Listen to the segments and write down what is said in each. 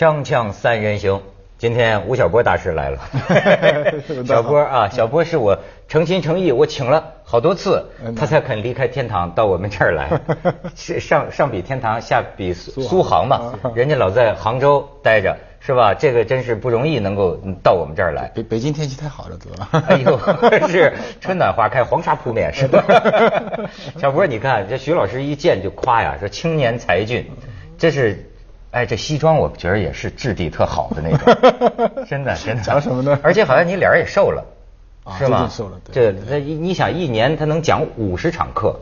锵锵三人行，今天吴晓波大师来了。小波啊，小波是我诚心诚意，我请了好多次，他才肯离开天堂到我们这儿来。是上上比天堂，下比苏苏杭嘛，人家老在杭州待着，是吧？这个真是不容易，能够到我们这儿来。北北京天气太好了，得了。哎呦，是春暖花开，黄沙扑面，是吧？小波，你看这徐老师一见就夸呀，说青年才俊，这是。哎，这西装我觉得也是质地特好的那种，真 的真的。讲什么呢？而且好像你脸也瘦了，是吗？瘦了。对这那你想一年他能讲五十场课，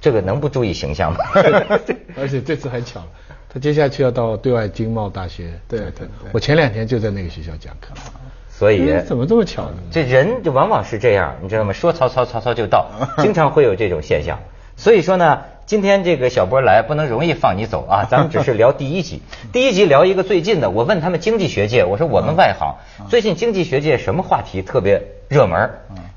这个能不注意形象吗？而且这次还巧了，他接下去要到对外经贸大学。对对。我前两天就在那个学校讲课。所以怎么这么巧呢？这人就往往是这样，你知道吗？说曹操，曹操就到，经常会有这种现象。所以说呢。今天这个小波来不能容易放你走啊！咱们只是聊第一集，第一集聊一个最近的。我问他们经济学界，我说我们外行最近经济学界什么话题特别热门？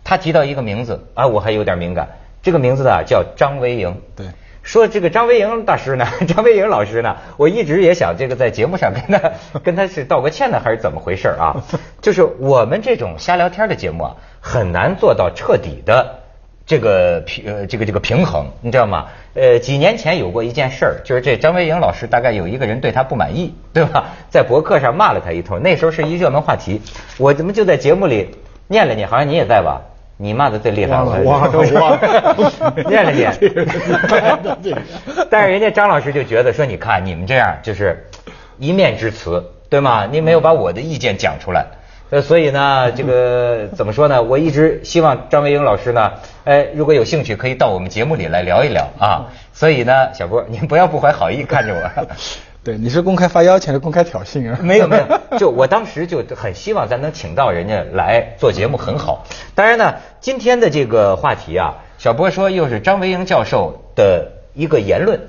他提到一个名字啊，我还有点敏感。这个名字啊叫张维迎。对，说这个张维迎大师呢，张维迎老师呢，我一直也想这个在节目上跟他 跟他是道个歉呢，还是怎么回事啊？就是我们这种瞎聊天的节目啊，很难做到彻底的。这个平呃这个这个平衡，你知道吗？呃，几年前有过一件事儿，就是这张维迎老师大概有一个人对他不满意，对吧？在博客上骂了他一通，那时候是一热门话题。我怎么就在节目里念了你？好像你也在吧？你骂的最厉害，忘了忘了，念了你。但是人家张老师就觉得说，你看你们这样就是一面之词，对吗？你没有把我的意见讲出来。呃，所以呢，这个 怎么说呢？我一直希望张维迎老师呢，哎，如果有兴趣，可以到我们节目里来聊一聊啊。所以呢，小波，您不要不怀好意看着我。对，你是公开发邀请，还是公开挑衅啊？没有没有，就我当时就很希望咱能请到人家来做节目，很好。当然呢，今天的这个话题啊，小波说又是张维迎教授的一个言论。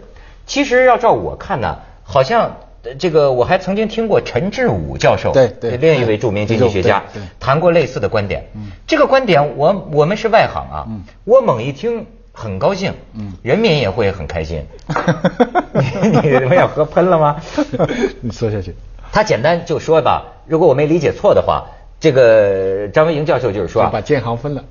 其实要照我看呢，好像。这个我还曾经听过陈志武教授，对对，另一位著名经济学家，谈过类似的观点。嗯，这个观点我我们是外行啊，我猛一听很高兴，嗯，人民也会很开心。你你们要喝喷了吗？你说下去。他简单就说吧，如果我没理解错的话，这个张维迎教授就是说，把建行分了，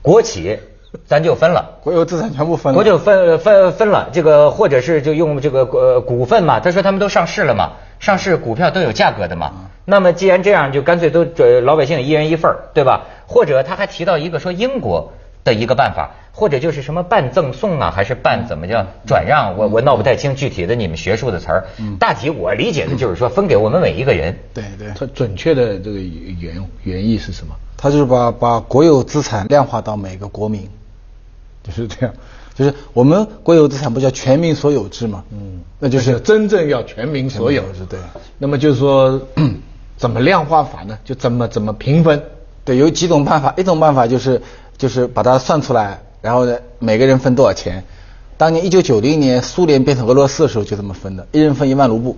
国企。咱就分了，国有资产全部分了，国就分分分了，这个或者是就用这个呃股份嘛，他说他们都上市了嘛，上市股票都有价格的嘛，那么既然这样，就干脆都这老百姓一人一份对吧？或者他还提到一个说英国的一个办法，或者就是什么半赠送啊，还是半怎么叫转让？我我闹不太清具体的你们学术的词儿，大体我理解的就是说分给我们每一个人。对对，它准确的这个原原意是什么？他就是把把国有资产量化到每个国民。就是这样，就是我们国有资产不叫全民所有制嘛，嗯，那就是真正要全民所有制对。那么就是说，怎么量化法呢？就怎么怎么平分？对，有几种办法，一种办法就是就是把它算出来，然后呢每个人分多少钱。当年一九九零年苏联变成俄罗斯的时候就这么分的，一人分一万卢布，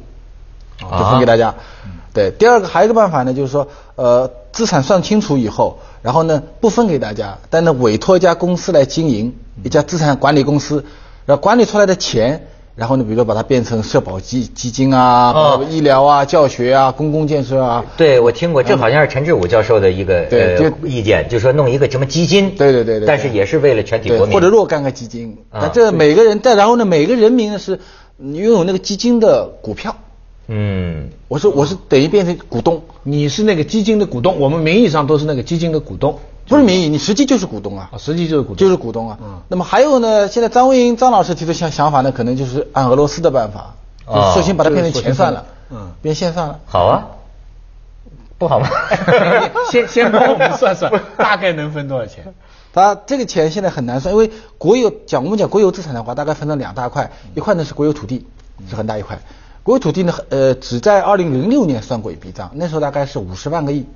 就分给大家。对，第二个还有一个办法呢，就是说呃资产算清楚以后。然后呢，不分给大家，但呢委托一家公司来经营，一家资产管理公司，然后管理出来的钱，然后呢，比如说把它变成社保基基金啊，医疗啊、教学啊、公共建设啊。对，我听过，这好像是陈志武教授的一个呃意见，就说弄一个什么基金。对对对对。但是也是为了全体国民。或者若干个基金，那这每个人，但然后呢，每个人民呢是拥有那个基金的股票。嗯，我说我是等于变成股东，你是那个基金的股东，我们名义上都是那个基金的股东，不是名义，你实际就是股东啊，实际就是股东就是股东啊。嗯，那么还有呢，现在张维迎张老师提出想想法呢，可能就是按俄罗斯的办法，索性把它变成钱算了，嗯，变现算了。好啊，不好吗？先先帮我们算算，大概能分多少钱？他这个钱现在很难算，因为国有讲我们讲国有资产的话，大概分成两大块，一块呢是国有土地，是很大一块。国有土地呢，呃，只在二零零六年算过一笔账，那时候大概是五十万个亿。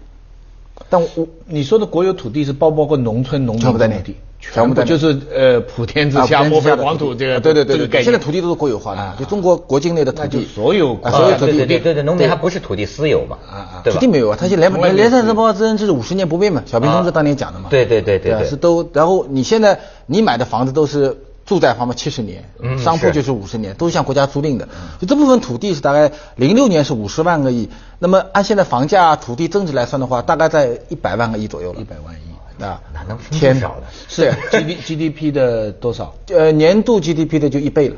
但我你说的国有土地是包不包括农村农民土地，全部在就是呃普天之下莫非黄土这个对对对对，现在土地都是国有化的，就中国国境内的土地，所有所有土地对对对，农民还不是土地私有嘛，啊啊，土地没有啊，他就连连连上申报制是五十年不变嘛，小平同志当年讲的嘛，对对对对，是都，然后你现在你买的房子都是。住宅房嘛七十年，嗯商铺就是五十年，都是向国家租赁的。就这部分土地是大概零六年是五十万个亿，那么按现在房价、土地增值来算的话，大概在一百万个亿左右了。一百万亿，啊，哪能分天这少的？是 G D G D P 的多少？呃，年度 GDP 的就一倍了。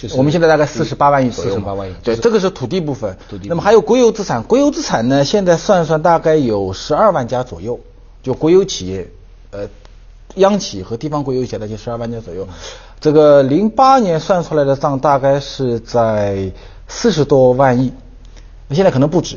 就是我们现在大概四十八万亿左右嘛，48万亿对，这个是土地部分。土地部分那么还有国有资产，国有资产呢，现在算算大概有十二万家左右，就国有企业，呃，央企和地方国有企业的就十二万家左右。这个零八年算出来的账大概是在四十多万亿，那现在可能不止，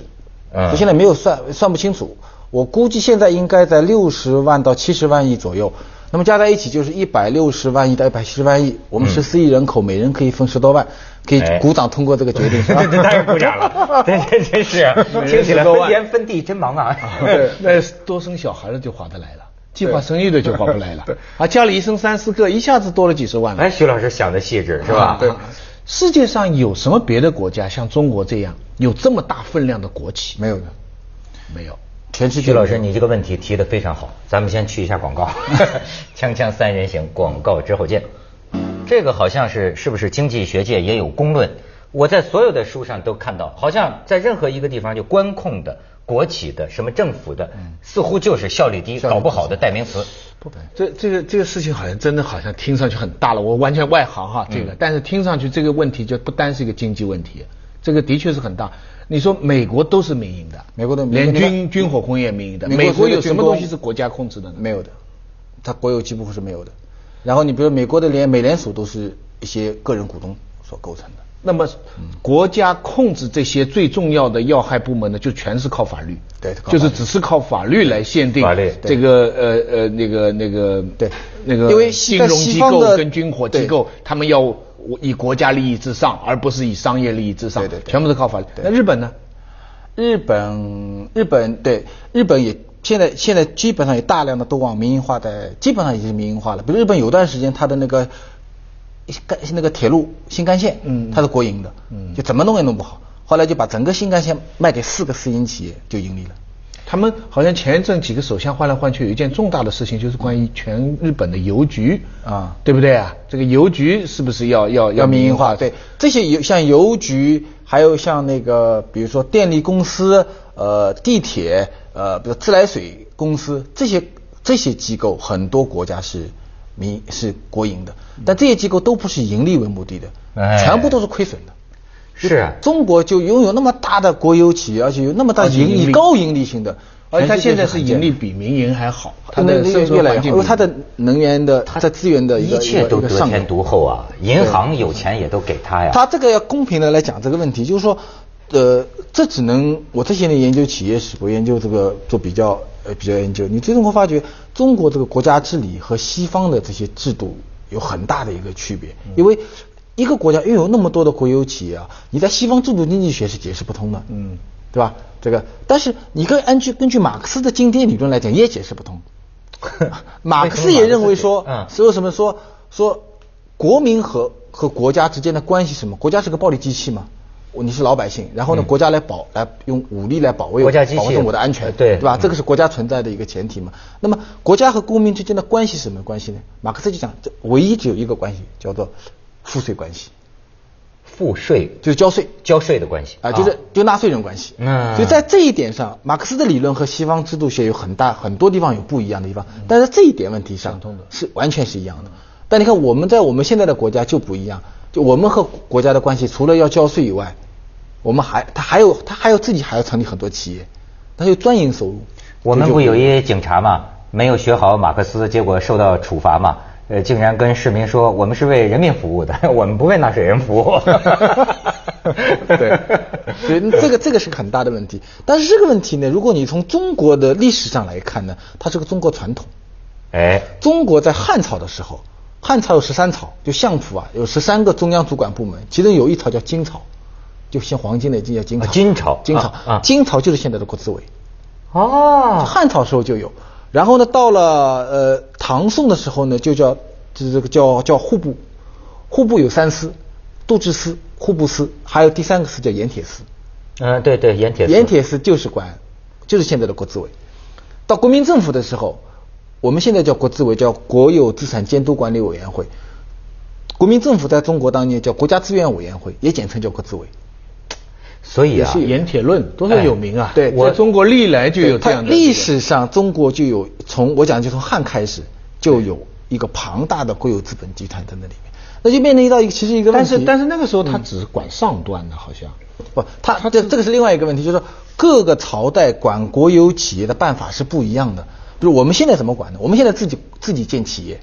嗯就现在没有算算不清楚。我估计现在应该在六十万到七十万亿左右，那么加在一起就是一百六十万亿到一百七十万亿。我们十四亿人口，每人可以分十多万，可以哎鼓掌通过这个决定，当然鼓掌了，这这真是 听起来分田分地真忙啊。对，那多生小孩了就划得来了，计划生育的就划不来了。啊，家里一生三四个，一下子多了几十万了。哎，徐老师想的细致是吧？对，世界上有什么别的国家像中国这样有这么大分量的国企？没有的，没有。全世界徐老师，你这个问题提的非常好，咱们先去一下广告，锵锵三人行，广告之后见。这个好像是是不是经济学界也有公论？我在所有的书上都看到，好像在任何一个地方就官控的、国企的、什么政府的，似乎就是效率低、搞不好的代名词。不，这这个这个事情好像真的好像听上去很大了，我完全外行哈，这个，但是听上去这个问题就不单是一个经济问题，这个的确是很大。你说美国都是民营的，美国的连军军火工业民营的，美国有什么东西是国家控制的呢？没有的，它国有几乎是没有的。然后你比如美国的连美联储都是一些个人股东所构成的。那么，国家控制这些最重要的要害部门呢，就全是靠法律，对就是只是靠法律来限定法律。这个呃呃那个那个对。那个因为金融机构跟军火机构，他们要以国家利益至上，而不是以商业利益至上，对对对。全部是靠法律。那日本呢？日本，日本对。日本也现在现在基本上也大量的都往民营化的，基本上已经是民营化了。比如日本有段时间它的那个干那个铁路新干线，嗯它是国营的，嗯就怎么弄也弄不好。后来就把整个新干线卖给四个私营企业，就盈利了。他们好像前一阵几个首相换来换去，有一件重大的事情，就是关于全日本的邮局啊对不对啊？这个邮局是不是要要要民营化，对这些邮像邮局，还有像那个比如说电力公司、呃地铁、呃比如自来水公司这些这些机构，很多国家是民是国营的，但这些机构都不是盈利为目的的，哎全部都是亏损的。是啊，中国就拥有那么大的国有企业，而且有那么大盈利高盈利性的，而且它现在是盈利比民营还好，它它的的生存越来越好，环境比因为它的能源的、它的资源的一切都得天独厚啊！银行有钱也都给他呀。他这个要公平的来讲这个问题，就是说，呃，这只能我这些年研究企业史，我研究这个做比较，呃，比较研究，你最终会发觉，中国这个国家治理和西方的这些制度有很大的一个区别，因为一个国家拥有那么多的国有企业啊，你在西方制度经济学是解释不通的，嗯，对吧？这个，但是你跟根据根据马克思的经典理论来讲，也解释不通。马克思也认为说，嗯说什么说说国民和和国家之间的关系什么？国家是个暴力机器嘛，我你是老百姓，然后呢，国家来保来用武力来保卫嗯国家机器保证我的安全，呃对对吧？嗯这个是国家存在的一个前提嘛。那么国家和公民之间的关系是什么关系呢？马克思就讲，这唯一只有一个关系，叫做赋税关系，赋税就是交税。交税的关系啊，就是就纳税人关系。嗯所以在这一点上，马克思的理论和西方制度学有很大很多地方有不一样的地方，但是这一点问题上是完全是一样的。但你看我们在我们现在的国家就不一样，就我们和国家的关系，除了要交税以外，我们还他还有他还有自己还要成立很多企业，他有专营收入。我们不有一警察嘛，没有学好马克思，结果受到处罚嘛。呃，竟然跟市民说我们是为人民服务的，我们不为纳税人服务。对，所以这个这个是个很大的问题。但是这个问题呢，如果你从中国的历史上来看呢，它是个中国传统。哎，中国在汉朝的时候，汉朝有十三朝，就相府啊，有十三个中央主管部门，其中有一朝叫金朝，就像黄金的金叫金朝。啊金朝金朝金朝就是现在的国资委。哦，汉朝时候就有，然后呢，到了呃唐宋的时候呢，就叫就是这个叫叫户部，户部有三司，度支司、户部司，还有第三个司叫盐铁司。嗯，对对，盐铁司盐铁司就是管，就是现在的国资委。到国民政府的时候，我们现在叫国资委，叫国有资产监督管理委员会。国民政府在中国当年叫国家资源委员会，也简称叫国资委。所以啊，盐铁论多少有名啊？对我中国历来就有这它样的历史上中国就有从我讲就从汉开始就有一个庞大的国有资本集团在那里面，那就面临到一个其实一个问题。但是但是那个时候他只是管上端的，好像。不，他这这个是另外一个问题，就是说各个朝代管国有企业的办法是不一样的。比如我们现在怎么管呢？我们现在自己自己建企业，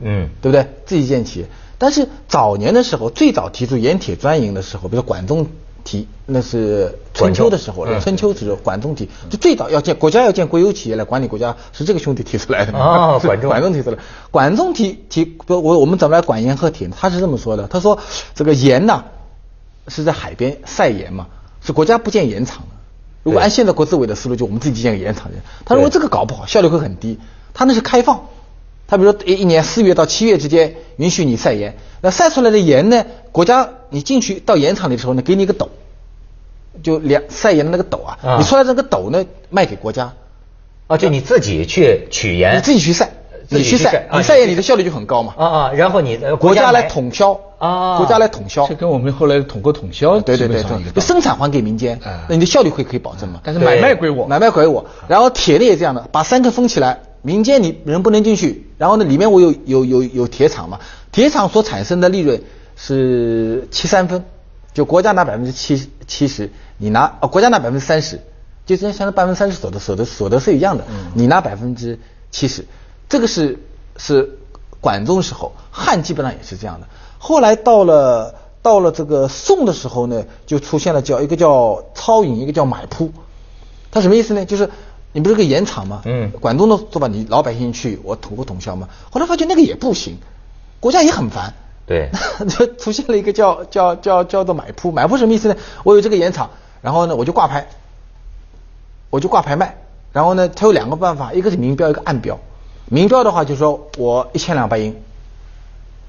嗯，对不对？自己建企业。但是早年的时候，最早提出盐铁专营的时候，比如说管仲提，那是春秋的时候了。嗯春秋时候，管仲提，就最早要建国家要建国有企业来管理国家，是这个兄弟提出来的。哦管仲 管仲提出来。管仲提提，不，我我们怎么来管盐和铁呢？他是这么说的，他说这个盐呐是在海边晒盐嘛，是国家不建盐场的。如果按现在国资委的思路，就我们自己建个盐场去。他认为这个搞不好，效率会很低。他那是开放，他比如说一一年四月到七月之间允许你晒盐，那晒出来的盐呢，国家你进去到盐场里的时候呢，给你一个斗，就两晒盐的那个斗啊，啊。你出来这个斗呢卖给国家，啊，就你自己去取盐，你自己去晒，自己去你去晒，啊你晒盐你的效率就很高嘛。啊啊，然后你呃国家来统销啊。国家来统销。这，跟我们后来统购统销对对对对，生产还给民间哎，那你的效率会可以保证嘛？但是买卖归我，买卖归我。然后铁的也这样的，把三个封起来，民间你人不能进去。然后呢，里面我有有有有铁厂嘛，铁厂所产生的利润是七三分，就国家拿百分之七七十，你拿哦国家拿百分之三十，就跟相当百分之三十所得所得所得是一样的，你拿百分之七十，这个是是管仲时候，汉基本上也是这样的。后来到了到了这个宋的时候呢，就出现了叫一个叫超引，一个叫买铺。它什么意思呢？就是你不是个盐场吗？嗯广东的做法，你老百姓去，我统不统销吗？后来发觉那个也不行，国家也很烦。对 就出现了一个叫叫叫叫做买铺。买铺什么意思呢？我有这个盐场，然后呢我就挂牌，我就挂牌卖。然后呢，它有两个办法，一个是明标，一个暗标。明标的话就是说我一千两白银，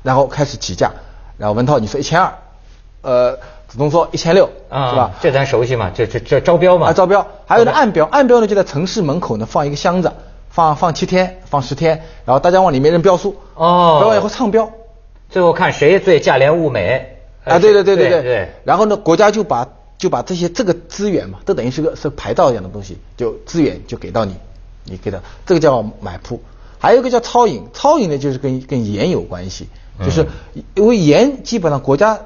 然后开始起价，然后文涛你说一千二，呃，子东说一千六，啊，是吧？这咱熟悉嘛，这这这招标嘛，啊，招标，还有呢招暗标，暗标呢就在城市门口呢放一个箱子，放放七天，放十天，然后大家往里面扔标书，哦。标完以后唱标，最后看谁最价廉物美。呃啊，对对对对对。对，然后呢，国家就把就把这些这个资源嘛，这等于是个是牌照一样的东西，就资源就给到你，你给他，这个叫买铺。还有一个叫超引，超引呢就是跟跟盐有关系，就是嗯。因为盐基本上国家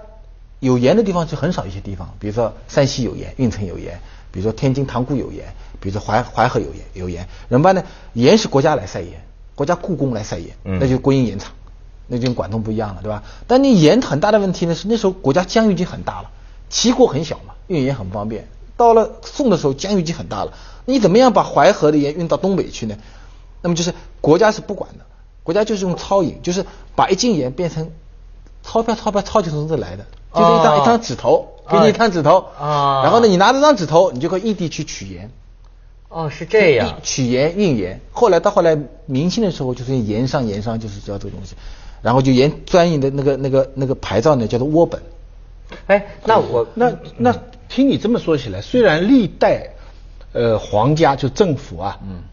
有盐的地方就很少一些地方，比如说山西有盐，运城有盐，比如说天津塘沽有盐，比如说淮淮河有盐有盐，怎么办呢？盐是国家来晒盐，国家故宫来晒盐，嗯那就是国营盐厂。那就跟管仲不一样了，对吧？但你盐很大的问题呢是那时候国家疆域已经很大了，齐国很小嘛，运盐很方便。到了宋的时候，疆域已经很大了，你怎么样把淮河的盐运到东北去呢？那么就是国家是不管的，国家就是用钞引，就是把一斤盐变成钞票，钞票钞就从这来的，就是一张、一张纸头，给你一张纸头，啊然后呢，你拿着张纸头，你就可以异地去取盐。哦是这样，取盐运盐。后来到后来明清的时候，就是盐商盐商就是叫这个东西，然后就盐专营的那个那个那个牌照呢叫做窝本。哎，那我那那听你这么说起来，虽然历代呃皇家就政府啊，嗯，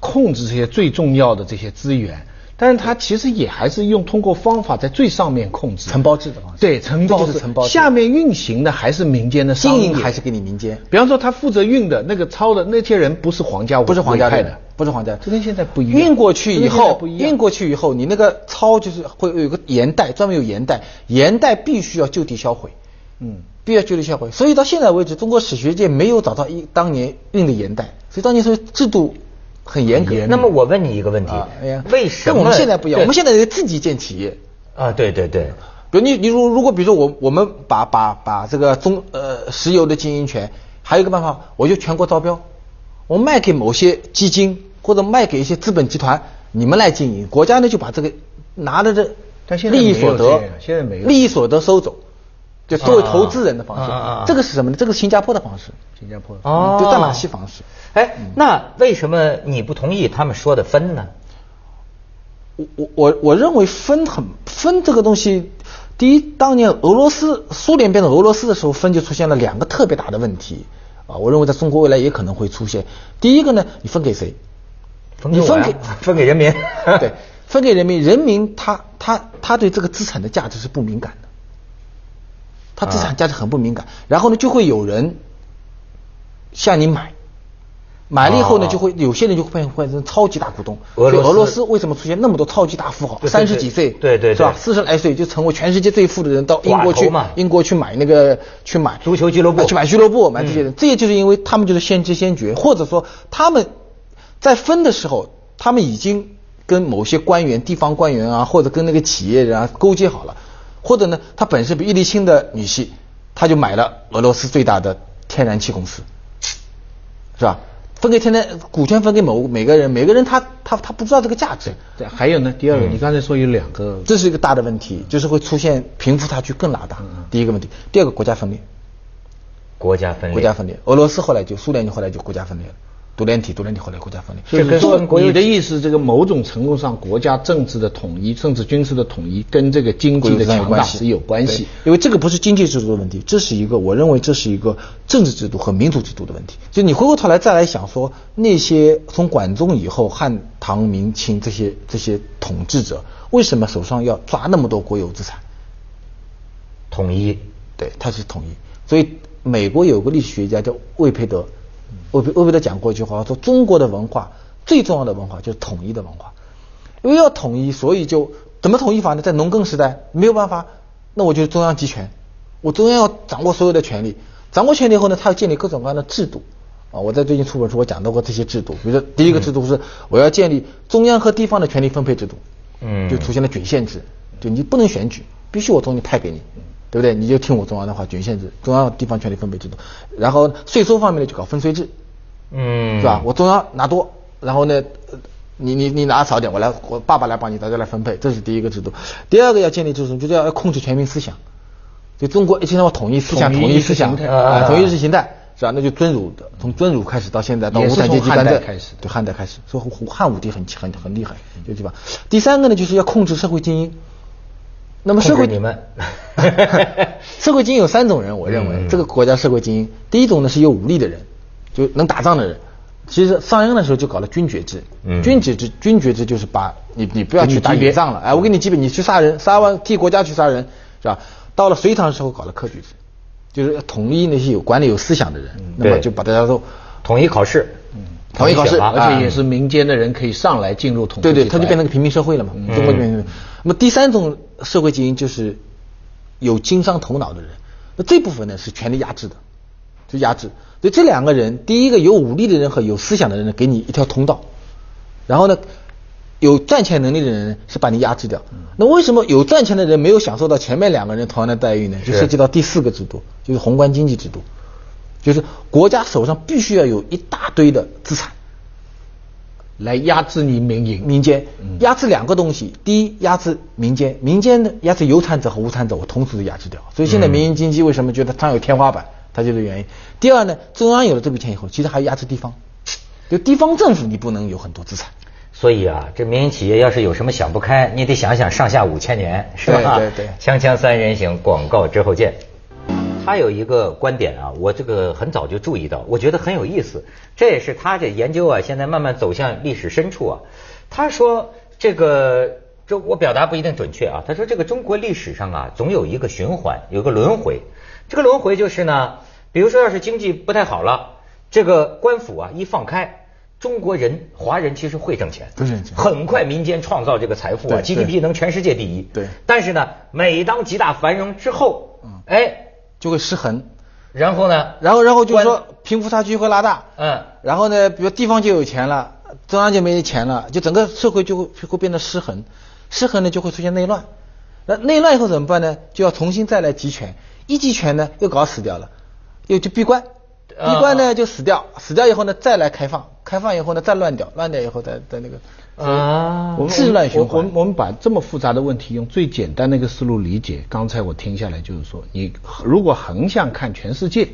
控制这些最重要的这些资源，但是它其实也还是用通过方法在最上面控制。承包制的方式。对承包制。下面运行的还是民间的商业经营还是给你民间，比方说他负责运的那个钞的那些人不是皇家不是皇家派的，不是皇家，这跟现在不一样。运过去以后，运过去以后，你那个钞就是会有个盐袋，专门有盐袋，盐袋必须要就地销毁。嗯，必须要就地销毁。所以到现在为止，中国史学界没有找到一当年运的盐袋，所以当年说制度很严格。那么我问你一个问题啊，哎呀，为什么？跟我们现在不一样？我们现在得自己建企业。啊，对对对，比如你你如如果比如说我我们把把把这个中呃石油的经营权，还有一个办法，我就全国招标，我卖给某些基金或者卖给一些资本集团，你们来经营，国家呢就把这个拿着的但现在利益所得现在没有。利益所得收走，就作为投资人的方式，这个是什么呢？这个是新加坡的方式，新加坡哦，就淡马锡方式。哎，那为什么你不同意他们说的分呢？我我我我认为分很分这个东西，第一，当年俄罗斯苏联变成俄罗斯的时候，分就出现了两个特别大的问题啊。我认为在中国未来也可能会出现。第一个呢，你分给谁？分给你分给 分给人民 对，分给人民，人民他他他对这个资产的价值是不敏感的，他资啊产价值很不敏感，然后呢就会有人向你买。买了以后呢，哦就会有些人就会变变成超级大股东。俄俄罗斯为什么出现那么多超级大富豪？三十几岁，对对对是吧？四十来岁就成为全世界最富的人，到英国去英国去买那个去买足球俱乐部啊去买俱乐部，买这些嗯人，这些就是因为他们就是先知先觉，或者说他们在分的时候，他们已经跟某些官员、地方官员啊，或者跟那个企业人啊勾结好了，或者呢，他本身比伊利钦的女婿，他就买了俄罗斯最大的天然气公司，是吧？分给天天股权分给某每个人，每个人他他他不知道这个价值，对，还有呢，第二个，你刚才说有两个，这是一个大的问题，就是会出现贫富差距更拉大。第一个问题，第二个国家分裂，国家分裂，国家分裂。俄罗斯后来就苏联就后来就国家分裂了，独联体独联体后来国家分裂。这跟中跟国有你的意思，这个某种程度上，国家政治的统一，甚至军事的统一，跟这个经济的强大是有关系对。因为这个不是经济制度的问题，这是一个我认为这是一个政治制度和民主制度的问题。就你回过头来再来想说，那些从管仲以后汉唐明清这些这些统治者，为什么手上要抓那么多国有资产？统一，对，它是统一。所以美国有个历史学家叫魏培德，魏培魏培德讲过一句话，说中国的文化最重要的文化就是统一的文化，因为要统一，所以就怎么统一法呢？在农耕时代没有办法，那我就中央集权，我中央要掌握所有的权利，掌握权力以后呢，他要建立各种各样的制度。啊，我在最近出本书，我讲到过这些制度。比如说，第一个制度是我要建立中央和地方的权力分配制度，嗯就出现了郡县制，就你不能选举，必须我中央派给你，对不对？你就听我中央的话，郡县制，中央地方权力分配制度。然后税收方面呢，就搞分税制，嗯，是吧？我中央拿多，然后呢，呃你你你拿少点，我来我爸爸来帮你，大家来分配，这是第一个制度。第二个要建立制度，就是要控制全民思想，就中国一听到统一思想、统一思想意识形态啊，啊统一意识形态。是吧？那就尊儒的，从尊儒开始到现在到无产阶级从汉干政代开始对汉代开始，所以汉武帝很很很厉害，这个地方。第三个呢，就是要控制社会精英。那么社会你们 社会精英有三种人，我认为、嗯。这个国家社会精英，第一种呢是有武力的人，就能打仗的人。其实商鞅的时候就搞了军爵制，嗯。军爵制军爵制就是把你你不要去打野仗了，哎，我给你级别，你去杀人，杀完替国家去杀人，是吧？到了隋唐的时候搞了科举制，就是统一那些有管理有思想的人，那么就把大家都统一考试，统一考试而且也是民间的人可以上来进入统治对对，集团它就变成个平民社会了嘛。中国就变成。那么第三种社会精英就是有经商头脑的人，那这部分呢是权力压制的，就压制。所以这两个人，第一个有武力的人和有思想的人呢，给你一条通道，然后呢，有赚钱能力的人是把你压制掉。那为什么有赚钱的人没有享受到前面两个人同样的待遇呢？就涉及到第四个制度，就是宏观经济制度，就是国家手上必须要有一大堆的资产。来压制你民营。民间压制两个东西，第一压制民间，民间的压制有产者和无产者，我同时都压制掉。所以现在民营经济为什么觉得它有天花板，它就是原因。第二呢，中央有了这笔钱以后，其实还压制地方，就地方政府你不能有很多资产。所以啊，这民营企业要是有什么想不开，你得想想上下五千年，是吧？对对对锵锵三人行，广告之后见。他有一个观点啊，我这个很早就注意到，我觉得很有意思。这也是他这研究啊，现在慢慢走向历史深处啊。他说这个，这我表达不一定准确啊。他说这个中国历史上啊，总有一个循环，有个轮回。这个轮回就是呢，比如说要是经济不太好了，这个官府啊一放开。中国人、华人其实会挣钱，会挣钱很快民间创造这个财富啊，GDP 能全世界第一。对但是呢，每当极大繁荣之后，嗯哎，就会失衡，然后呢，然后然后就是说贫富差距会拉大，嗯，然后呢，比如地方就有钱了，中央就没钱了，就整个社会就会就会变得失衡，失衡呢就会出现内乱，那内乱以后怎么办呢？就要重新再来集权，一集权呢又搞死掉了，又就闭关，啊。闭关呢就死掉，死掉以后呢再来开放，开放以后呢再乱掉，乱掉以后再再那个，啊我们治乱循环我我们我们把这么复杂的问题用最简单的一个思路理解。刚才我听下来就是说，你如果横向看全世界，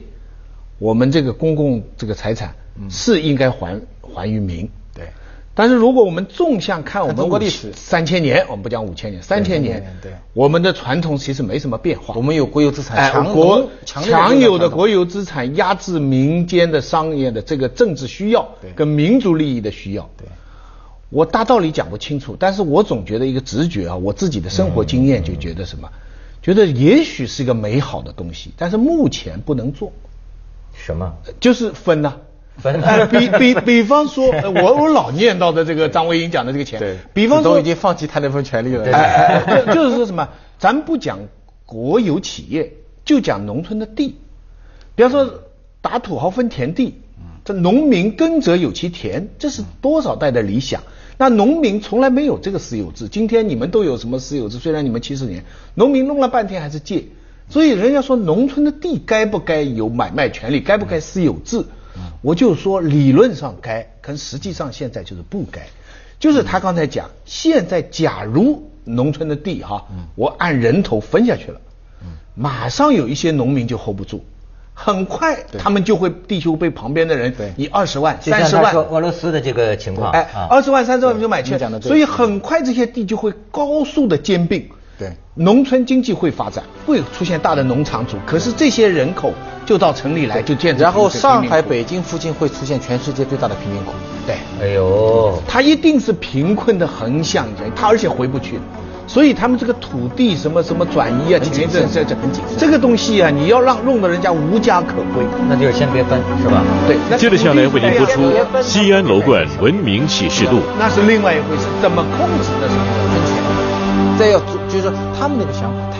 我们这个公共这个财产是应该还还于民。对。但是如果我们纵向看我们看中国历史三千年，我们不讲五千年，三千年，对我们的传统其实没什么变化。我们有国有资产，哎，强国强强有的国有有资产压制民间的商业的这个政治需要对跟民族利益的需要。对，我大道理讲不清楚，但是我总觉得一个直觉啊，我自己的生活经验就觉得什么，觉得也许是一个美好的东西，但是目前不能做，什么？就是分呐、分哎比比比方说，呃 我我老念叨的这个张维迎讲的这个钱，对，比方说都已经放弃他那份权利了。哎哎哎就就是说什么，咱不讲国有企业，就讲农村的地。比方说打土豪分田地，这农民耕者有其田，这是多少代的理想。那农民从来没有这个私有制，今天你们都有什么私有制？虽然你们七十年，农民弄了半天还是借。所以人家说农村的地该不该有买卖权利，该不该私有制？我就说理论上该，可实际上现在就是不该。就是他刚才讲，现在假如农村的地哈，我按人头分下去了，马上有一些农民就 hold 不住，很快他们就会地球被旁边的人以二十万、三十万俄罗斯的这个情况，哎啊，二十万、三十万就买去所以很快这些地就会高速的兼并。对。农村经济会发展，会出现大的农场主，可是这些人口就到城里来，就建设然后上海、北京附近会出现全世界最大的贫民窟。对，哎呦，他一定是贫困的横向人，他而且回不去了。所以他们这个土地什么什么转移啊，前一谨慎阵这这很谨慎这个东西啊，你要让弄得人家无家可归。那就是先别分，是吧？对，那接着下来为您播出《西安楼冠文明启示录》。那是另外一回事，怎么控制的是分钱，再要做就是说他们那个想法太